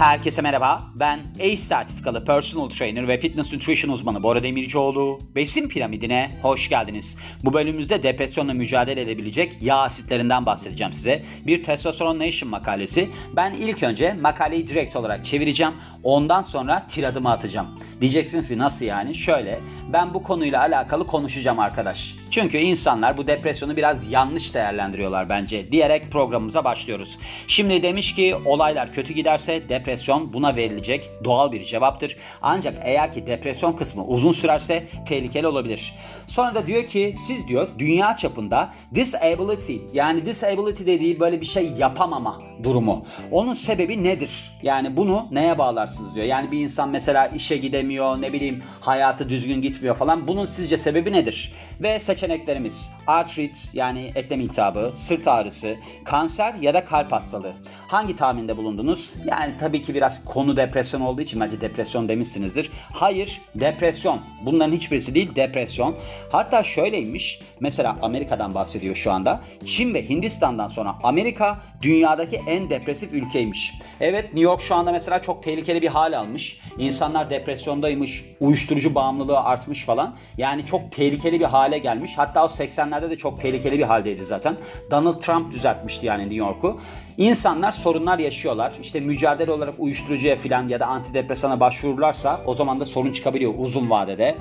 Herkese merhaba. Ben ACE sertifikalı personal trainer ve fitness nutrition uzmanı Bora Demircioğlu. Besin piramidine hoş geldiniz. Bu bölümümüzde depresyonla mücadele edebilecek yağ asitlerinden bahsedeceğim size. Bir Testosterone Nation makalesi. Ben ilk önce makaleyi direkt olarak çevireceğim. Ondan sonra tiradımı atacağım. Diyeceksiniz ki nasıl yani? Şöyle, ben bu konuyla alakalı konuşacağım arkadaş. Çünkü insanlar bu depresyonu biraz yanlış değerlendiriyorlar bence diyerek programımıza başlıyoruz. Şimdi demiş ki olaylar kötü giderse depresyon buna verilecek doğal bir cevaptır. Ancak eğer ki depresyon kısmı uzun sürerse tehlikeli olabilir. Sonra da diyor ki siz diyor dünya çapında disability yani disability dediği böyle bir şey yapamama durumu. Onun sebebi nedir? Yani bunu neye bağlarsınız diyor. Yani bir insan mesela işe gidemiyor, ne bileyim hayatı düzgün gitmiyor falan. Bunun sizce sebebi nedir? Ve seçeneklerimiz artrit yani eklem iltihabı, sırt ağrısı, kanser ya da kalp hastalığı. Hangi tahminde bulundunuz? Yani tabii ki biraz konu depresyon olduğu için bence depresyon demişsinizdir. Hayır, depresyon. Bunların hiçbirisi değil, depresyon. Hatta şöyleymiş. Mesela Amerika'dan bahsediyor şu anda. Çin ve Hindistan'dan sonra Amerika dünyadaki en depresif ülkeymiş. Evet New York şu anda mesela çok tehlikeli bir hal almış. İnsanlar depresyondaymış, uyuşturucu bağımlılığı artmış falan. Yani çok tehlikeli bir hale gelmiş. Hatta o 80'lerde de çok tehlikeli bir haldeydi zaten. Donald Trump düzeltmişti yani New York'u. İnsanlar sorunlar yaşıyorlar. İşte mücadele olarak uyuşturucuya falan ya da antidepresana başvururlarsa o zaman da sorun çıkabiliyor uzun vadede.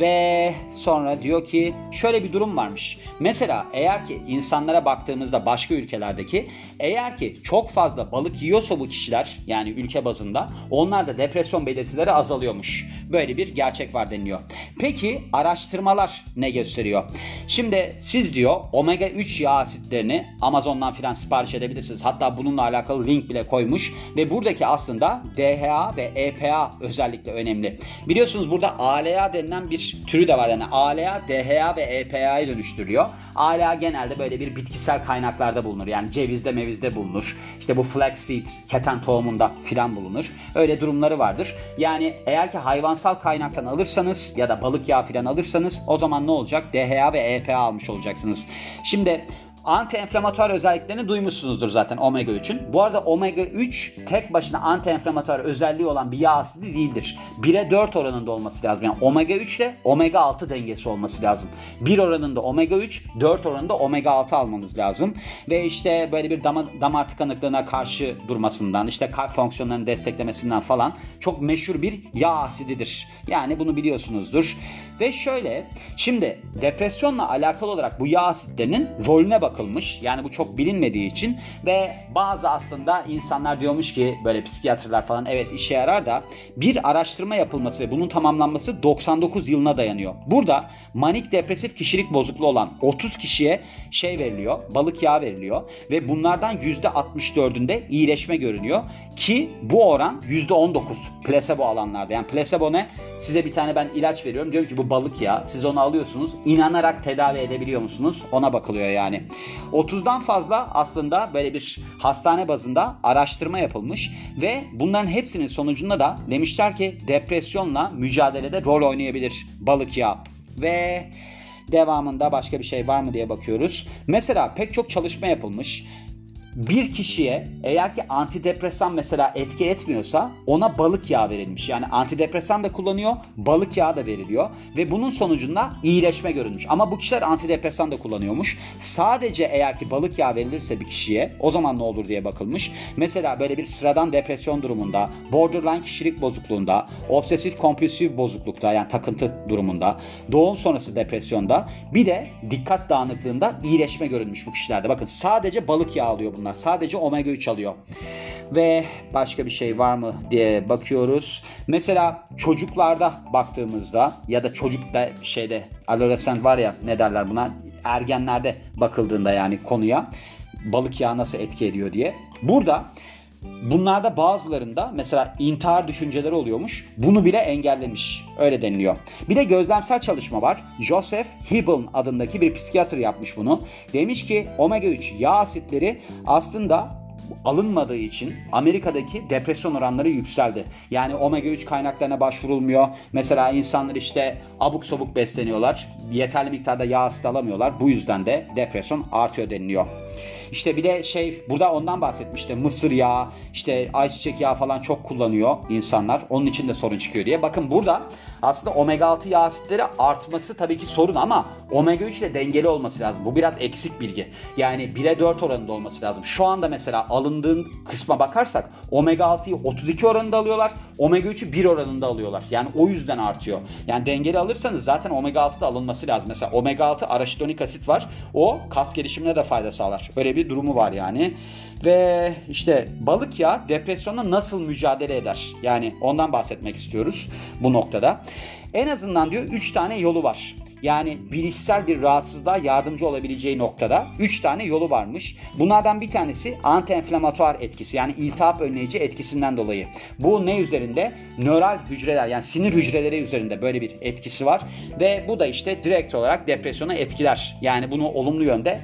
Ve sonra diyor ki şöyle bir durum varmış. Mesela eğer ki insanlara baktığımızda başka ülkelerdeki eğer ki çok fazla balık yiyorsa bu kişiler yani ülke bazında onlarda depresyon belirtileri azalıyormuş. Böyle bir gerçek var deniliyor. Peki araştırmalar ne gösteriyor? Şimdi siz diyor omega 3 yağ asitlerini Amazon'dan filan sipariş edebilirsiniz. Hatta bununla alakalı link bile koymuş ve buradaki aslında DHA ve EPA özellikle önemli. Biliyorsunuz burada ALA denilen bir türü de var. Yani ALA, DHA ve EPA'yı dönüştürüyor. ALA genelde böyle bir bitkisel kaynaklarda bulunur. Yani cevizde mevizde bulunur. İşte bu flaxseed, keten tohumunda filan bulunur. Öyle durumları vardır. Yani eğer ki hayvansal kaynaktan alırsanız ya da balık yağı filan alırsanız o zaman ne olacak? DHA ve EPA almış olacaksınız. Şimdi anti-enflamatuar özelliklerini duymuşsunuzdur zaten omega 3'ün. Bu arada omega 3 tek başına anti-enflamatuar özelliği olan bir yağ asidi değildir. 1'e 4 oranında olması lazım. Yani omega 3 ile omega 6 dengesi olması lazım. 1 oranında omega 3, 4 oranında omega 6 almanız lazım. Ve işte böyle bir damar, damar tıkanıklığına karşı durmasından, işte kalp fonksiyonlarını desteklemesinden falan çok meşhur bir yağ asididir. Yani bunu biliyorsunuzdur. Ve şöyle, şimdi depresyonla alakalı olarak bu yağ asitlerinin rolüne bakılmış. Yani bu çok bilinmediği için ve bazı aslında insanlar diyormuş ki böyle psikiyatrlar falan evet işe yarar da bir araştırma yapılması ve bunun tamamlanması 99 yılına dayanıyor. Burada manik depresif kişilik bozukluğu olan 30 kişiye şey veriliyor, balık yağı veriliyor ve bunlardan %64'ünde iyileşme görünüyor ki bu oran %19 plasebo alanlarda. Yani plasebo ne? Size bir tane ben ilaç veriyorum. Diyorum ki bu balık yağı. Siz onu alıyorsunuz. İnanarak tedavi edebiliyor musunuz? Ona bakılıyor yani. 30'dan fazla aslında böyle bir hastane bazında araştırma yapılmış ve bunların hepsinin sonucunda da demişler ki depresyonla mücadelede rol oynayabilir balık yağı. Ve devamında başka bir şey var mı diye bakıyoruz. Mesela pek çok çalışma yapılmış bir kişiye eğer ki antidepresan mesela etki etmiyorsa ona balık yağı verilmiş. Yani antidepresan da kullanıyor, balık yağı da veriliyor ve bunun sonucunda iyileşme görülmüş. Ama bu kişiler antidepresan da kullanıyormuş. Sadece eğer ki balık yağı verilirse bir kişiye o zaman ne olur diye bakılmış. Mesela böyle bir sıradan depresyon durumunda, borderline kişilik bozukluğunda, obsesif kompulsif bozuklukta yani takıntı durumunda, doğum sonrası depresyonda bir de dikkat dağınıklığında iyileşme görülmüş bu kişilerde. Bakın sadece balık yağı alıyor bunlar. Sadece omega 3 alıyor. Ve başka bir şey var mı diye bakıyoruz. Mesela çocuklarda baktığımızda ya da çocuk da şeyde adolescent var ya ne derler buna ergenlerde bakıldığında yani konuya balık yağı nasıl etki ediyor diye. Burada Bunlarda bazılarında mesela intihar düşünceleri oluyormuş. Bunu bile engellemiş. Öyle deniliyor. Bir de gözlemsel çalışma var. Joseph Hibben adındaki bir psikiyatr yapmış bunu. Demiş ki omega 3 yağ asitleri aslında alınmadığı için Amerika'daki depresyon oranları yükseldi. Yani omega 3 kaynaklarına başvurulmuyor. Mesela insanlar işte abuk sabuk besleniyorlar. Yeterli miktarda yağ asit alamıyorlar. Bu yüzden de depresyon artıyor deniliyor. İşte bir de şey burada ondan bahsetmişti. Mısır yağı, işte ayçiçek yağı falan çok kullanıyor insanlar. Onun için de sorun çıkıyor diye. Bakın burada aslında omega 6 yağ asitleri artması tabii ki sorun ama omega 3 ile dengeli olması lazım. Bu biraz eksik bilgi. Yani 1'e 4 oranında olması lazım. Şu anda mesela alındığın kısma bakarsak omega 6'yı 32 oranında alıyorlar. Omega 3'ü 1 oranında alıyorlar. Yani o yüzden artıyor. Yani dengeli alırsanız zaten omega 6 da alınması lazım. Mesela omega 6 araşidonik asit var. O kas gelişimine de fayda sağlar. Öyle bir durumu var yani. Ve işte balık ya depresyonla nasıl mücadele eder? Yani ondan bahsetmek istiyoruz bu noktada. En azından diyor 3 tane yolu var. Yani bilişsel bir rahatsızlığa yardımcı olabileceği noktada 3 tane yolu varmış. Bunlardan bir tanesi anti-enflamatuar etkisi yani iltihap önleyici etkisinden dolayı. Bu ne üzerinde? Nöral hücreler yani sinir hücreleri üzerinde böyle bir etkisi var. Ve bu da işte direkt olarak depresyona etkiler. Yani bunu olumlu yönde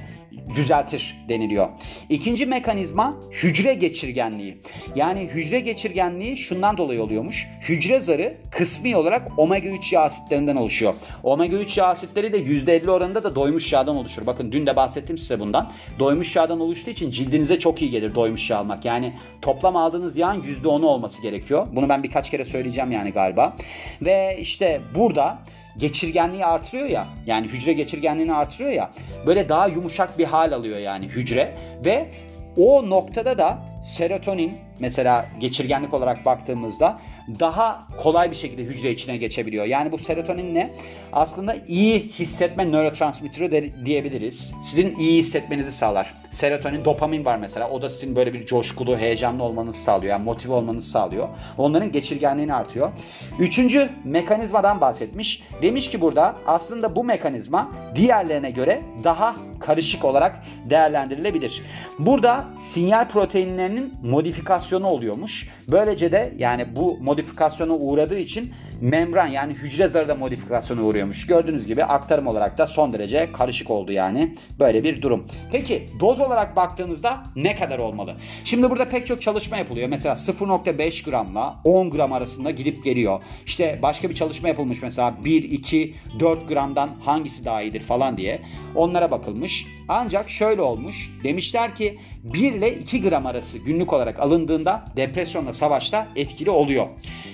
düzeltir deniliyor. İkinci mekanizma hücre geçirgenliği. Yani hücre geçirgenliği şundan dolayı oluyormuş. Hücre zarı kısmi olarak omega 3 yağ asitlerinden oluşuyor. Omega 3 yağ asitleri de %50 oranında da doymuş yağdan oluşur. Bakın dün de bahsettim size bundan. Doymuş yağdan oluştuğu için cildinize çok iyi gelir doymuş yağ almak. Yani toplam aldığınız yağın %10'u olması gerekiyor. Bunu ben birkaç kere söyleyeceğim yani galiba. Ve işte burada geçirgenliği artırıyor ya yani hücre geçirgenliğini artırıyor ya böyle daha yumuşak bir hal alıyor yani hücre ve o noktada da serotonin mesela geçirgenlik olarak baktığımızda daha kolay bir şekilde hücre içine geçebiliyor. Yani bu serotonin ne? Aslında iyi hissetme nörotransmitteri de diyebiliriz. Sizin iyi hissetmenizi sağlar. Serotonin, dopamin var mesela. O da sizin böyle bir coşkulu, heyecanlı olmanızı sağlıyor. Yani motive olmanızı sağlıyor. Onların geçirgenliğini artıyor. Üçüncü mekanizmadan bahsetmiş. Demiş ki burada aslında bu mekanizma diğerlerine göre daha karışık olarak değerlendirilebilir. Burada sinyal proteinlerinin modifikasyonu oluyormuş. Böylece de yani bu modifikasyona uğradığı için membran yani hücre zarı da modifikasyona uğruyormuş. Gördüğünüz gibi aktarım olarak da son derece karışık oldu yani. Böyle bir durum. Peki doz olarak baktığımızda ne kadar olmalı? Şimdi burada pek çok çalışma yapılıyor. Mesela 0.5 gramla 10 gram arasında gidip geliyor. İşte başka bir çalışma yapılmış mesela 1, 2, 4 gramdan hangisi daha iyidir falan diye. Onlara bakılmış. Ancak şöyle olmuş. Demişler ki 1 ile 2 gram arası günlük olarak alındığında depresyonla savaşta etkili oluyor.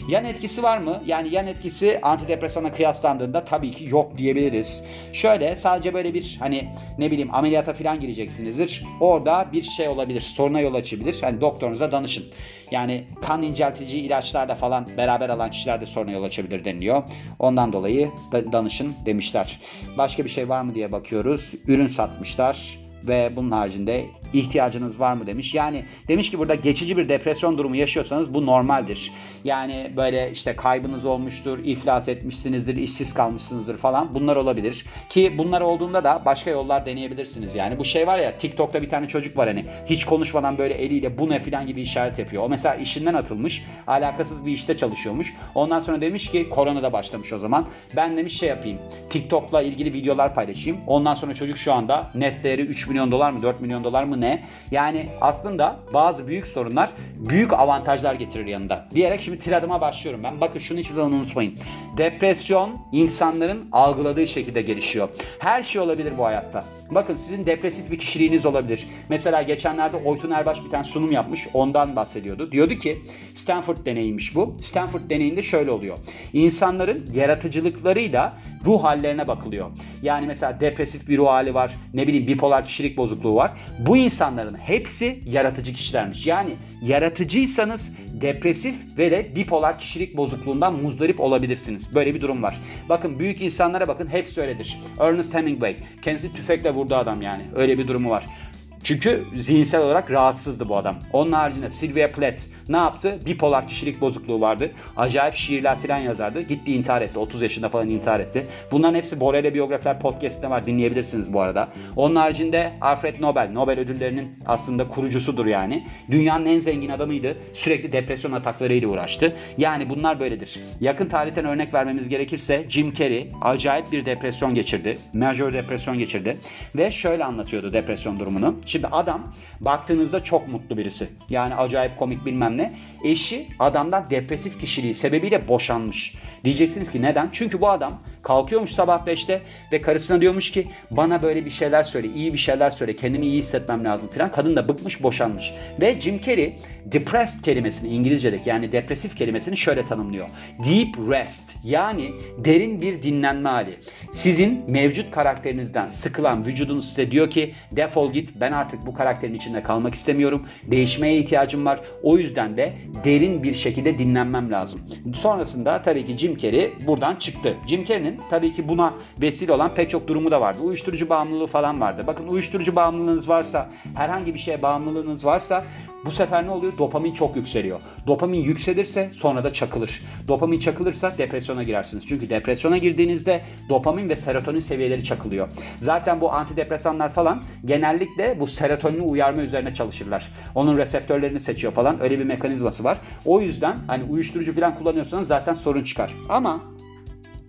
Yan etkisi var mı? Yani yan etkisi antidepresana kıyaslandığında tabii ki yok diyebiliriz. Şöyle sadece böyle bir hani ne bileyim ameliyata falan gireceksinizdir. Orada bir şey olabilir. Soruna yol açabilir. Hani doktorunuza danışın. Yani kan inceltici ilaçlarla falan beraber alan kişiler de soruna yol açabilir deniliyor. Ondan dolayı da danışın demişler. Başka bir şey var mı diye bakıyoruz. Ürün satmışlar ve bunun haricinde ihtiyacınız var mı demiş. Yani demiş ki burada geçici bir depresyon durumu yaşıyorsanız bu normaldir. Yani böyle işte kaybınız olmuştur, iflas etmişsinizdir, işsiz kalmışsınızdır falan bunlar olabilir. Ki bunlar olduğunda da başka yollar deneyebilirsiniz yani. Bu şey var ya TikTok'ta bir tane çocuk var hani hiç konuşmadan böyle eliyle bu ne filan gibi işaret yapıyor. O mesela işinden atılmış, alakasız bir işte çalışıyormuş. Ondan sonra demiş ki korona da başlamış o zaman. Ben demiş şey yapayım. TikTok'la ilgili videolar paylaşayım. Ondan sonra çocuk şu anda net değeri 3 milyon dolar mı 4 milyon dolar mı ne? Yani aslında bazı büyük sorunlar büyük avantajlar getirir yanında. Diyerek şimdi tiradıma başlıyorum ben. Bakın şunu hiçbir zaman unutmayın. Depresyon insanların algıladığı şekilde gelişiyor. Her şey olabilir bu hayatta. Bakın sizin depresif bir kişiliğiniz olabilir. Mesela geçenlerde Oytun Erbaş bir tane sunum yapmış. Ondan bahsediyordu. Diyordu ki Stanford deneyiymiş bu. Stanford deneyinde şöyle oluyor. İnsanların yaratıcılıklarıyla ruh hallerine bakılıyor. Yani mesela depresif bir ruh hali var. Ne bileyim bipolar kişilik bozukluğu var. Bu insanların hepsi yaratıcı kişilermiş. Yani yaratıcıysanız depresif ve de bipolar kişilik bozukluğundan muzdarip olabilirsiniz. Böyle bir durum var. Bakın büyük insanlara bakın hepsi öyledir. Ernest Hemingway kendisi tüfekle vurdu adam yani. Öyle bir durumu var. Çünkü zihinsel olarak rahatsızdı bu adam. Onun haricinde Sylvia Plath ne yaptı? Bipolar kişilik bozukluğu vardı. Acayip şiirler falan yazardı. Gitti intihar etti. 30 yaşında falan intihar etti. Bunların hepsi Borel'e biyografiler podcast'te var. Dinleyebilirsiniz bu arada. Onun haricinde Alfred Nobel. Nobel ödüllerinin aslında kurucusudur yani. Dünyanın en zengin adamıydı. Sürekli depresyon ataklarıyla uğraştı. Yani bunlar böyledir. Yakın tarihten örnek vermemiz gerekirse Jim Carrey acayip bir depresyon geçirdi. Major depresyon geçirdi. Ve şöyle anlatıyordu depresyon durumunu. Şimdi adam baktığınızda çok mutlu birisi. Yani acayip komik bilmem ne. Eşi adamdan depresif kişiliği sebebiyle boşanmış. Diyeceksiniz ki neden? Çünkü bu adam kalkıyormuş sabah 5'te ve karısına diyormuş ki bana böyle bir şeyler söyle, iyi bir şeyler söyle, kendimi iyi hissetmem lazım falan. Kadın da bıkmış boşanmış. Ve Jim Carrey depressed kelimesini İngilizce'deki yani depresif kelimesini şöyle tanımlıyor. Deep rest yani derin bir dinlenme hali. Sizin mevcut karakterinizden sıkılan vücudunuz size diyor ki defol git ben artık bu karakterin içinde kalmak istemiyorum. Değişmeye ihtiyacım var. O yüzden de derin bir şekilde dinlenmem lazım. Sonrasında tabii ki Jim Carrey buradan çıktı. Jim Carrey'nin tabii ki buna vesile olan pek çok durumu da vardı. Uyuşturucu bağımlılığı falan vardı. Bakın uyuşturucu bağımlılığınız varsa, herhangi bir şeye bağımlılığınız varsa bu sefer ne oluyor? Dopamin çok yükseliyor. Dopamin yükselirse sonra da çakılır. Dopamin çakılırsa depresyona girersiniz. Çünkü depresyona girdiğinizde dopamin ve serotonin seviyeleri çakılıyor. Zaten bu antidepresanlar falan genellikle bu serotonini uyarma üzerine çalışırlar. Onun reseptörlerini seçiyor falan. Öyle bir mekanizması var. O yüzden hani uyuşturucu falan kullanıyorsanız zaten sorun çıkar. Ama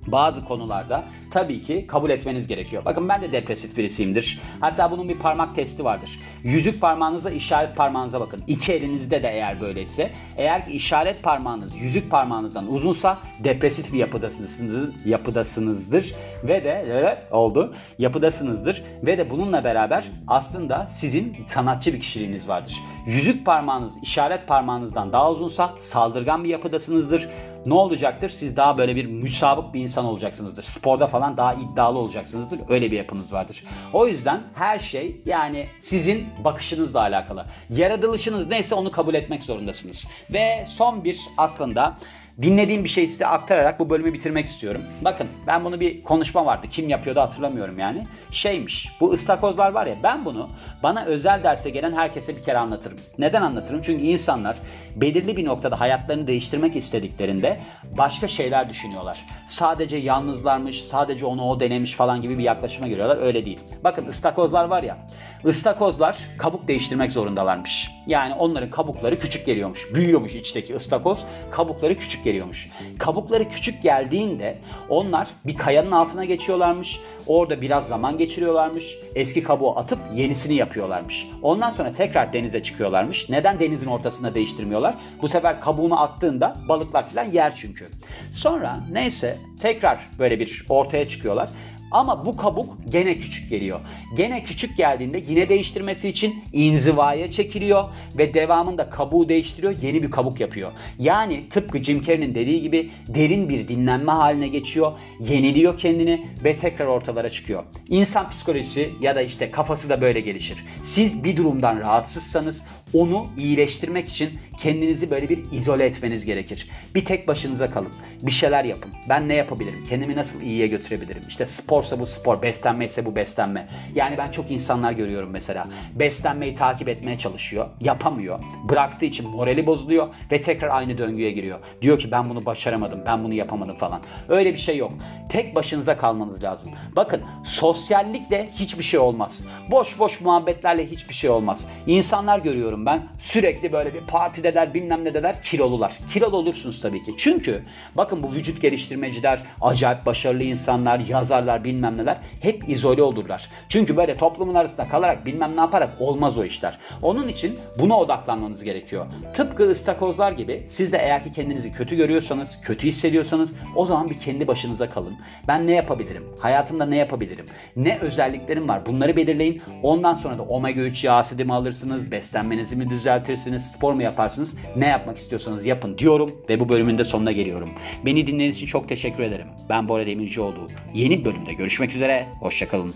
bazı konularda tabii ki kabul etmeniz gerekiyor. Bakın ben de depresif birisiyimdir. Hatta bunun bir parmak testi vardır. Yüzük parmağınızla işaret parmağınıza bakın. İki elinizde de eğer böyleyse. Eğer ki işaret parmağınız yüzük parmağınızdan uzunsa depresif bir yapıdasınız, yapıdasınızdır. Ve de evet, oldu yapıdasınızdır. Ve de bununla beraber aslında sizin sanatçı bir kişiliğiniz vardır. Yüzük parmağınız işaret parmağınızdan daha uzunsa saldırgan bir yapıdasınızdır ne olacaktır? Siz daha böyle bir müsabık bir insan olacaksınızdır. Sporda falan daha iddialı olacaksınızdır. Öyle bir yapınız vardır. O yüzden her şey yani sizin bakışınızla alakalı. Yaratılışınız neyse onu kabul etmek zorundasınız. Ve son bir aslında dinlediğim bir şey size aktararak bu bölümü bitirmek istiyorum. Bakın ben bunu bir konuşma vardı. Kim yapıyordu hatırlamıyorum yani. Şeymiş bu ıstakozlar var ya ben bunu bana özel derse gelen herkese bir kere anlatırım. Neden anlatırım? Çünkü insanlar belirli bir noktada hayatlarını değiştirmek istediklerinde başka şeyler düşünüyorlar. Sadece yalnızlarmış, sadece onu o denemiş falan gibi bir yaklaşıma giriyorlar. Öyle değil. Bakın ıstakozlar var ya. Istakozlar kabuk değiştirmek zorundalarmış. Yani onların kabukları küçük geliyormuş. Büyüyormuş içteki ıstakoz. Kabukları küçük geliyormuş. Kabukları küçük geldiğinde onlar bir kayanın altına geçiyorlarmış. Orada biraz zaman geçiriyorlarmış. Eski kabuğu atıp yenisini yapıyorlarmış. Ondan sonra tekrar denize çıkıyorlarmış. Neden denizin ortasında değiştirmiyorlar? Bu sefer kabuğunu attığında balıklar falan yer çünkü. Sonra neyse tekrar böyle bir ortaya çıkıyorlar. Ama bu kabuk gene küçük geliyor. Gene küçük geldiğinde yine değiştirmesi için inzivaya çekiliyor ve devamında kabuğu değiştiriyor, yeni bir kabuk yapıyor. Yani tıpkı Jim Carrey'nin dediği gibi derin bir dinlenme haline geçiyor, yeniliyor kendini ve tekrar ortalara çıkıyor. İnsan psikolojisi ya da işte kafası da böyle gelişir. Siz bir durumdan rahatsızsanız onu iyileştirmek için kendinizi böyle bir izole etmeniz gerekir. Bir tek başınıza kalın. Bir şeyler yapın. Ben ne yapabilirim? Kendimi nasıl iyiye götürebilirim? İşte sporsa bu spor, beslenme ise bu beslenme. Yani ben çok insanlar görüyorum mesela. Beslenmeyi takip etmeye çalışıyor. Yapamıyor. Bıraktığı için morali bozuluyor ve tekrar aynı döngüye giriyor. Diyor ki ben bunu başaramadım, ben bunu yapamadım falan. Öyle bir şey yok. Tek başınıza kalmanız lazım. Bakın sosyallikle hiçbir şey olmaz. Boş boş muhabbetlerle hiçbir şey olmaz. İnsanlar görüyorum ben sürekli böyle bir partideler bilmem ne deler kilolular. Kilolu olursunuz tabii ki. Çünkü bakın bu vücut geliştirmeciler, acayip başarılı insanlar, yazarlar bilmem neler hep izole olurlar. Çünkü böyle toplumun arasında kalarak bilmem ne yaparak olmaz o işler. Onun için buna odaklanmanız gerekiyor. Tıpkı ıstakozlar gibi siz de eğer ki kendinizi kötü görüyorsanız, kötü hissediyorsanız o zaman bir kendi başınıza kalın. Ben ne yapabilirim? Hayatımda ne yapabilirim? Ne özelliklerim var? Bunları belirleyin. Ondan sonra da omega 3 yağ asidi mi alırsınız? Beslenmenizi mi düzeltirsiniz? Spor mu yaparsınız? Ne yapmak istiyorsanız yapın diyorum ve bu bölümün de sonuna geliyorum. Beni dinlediğiniz için çok teşekkür ederim. Ben Bora Demircioğlu. Yeni bölümde görüşmek üzere. Hoşçakalın.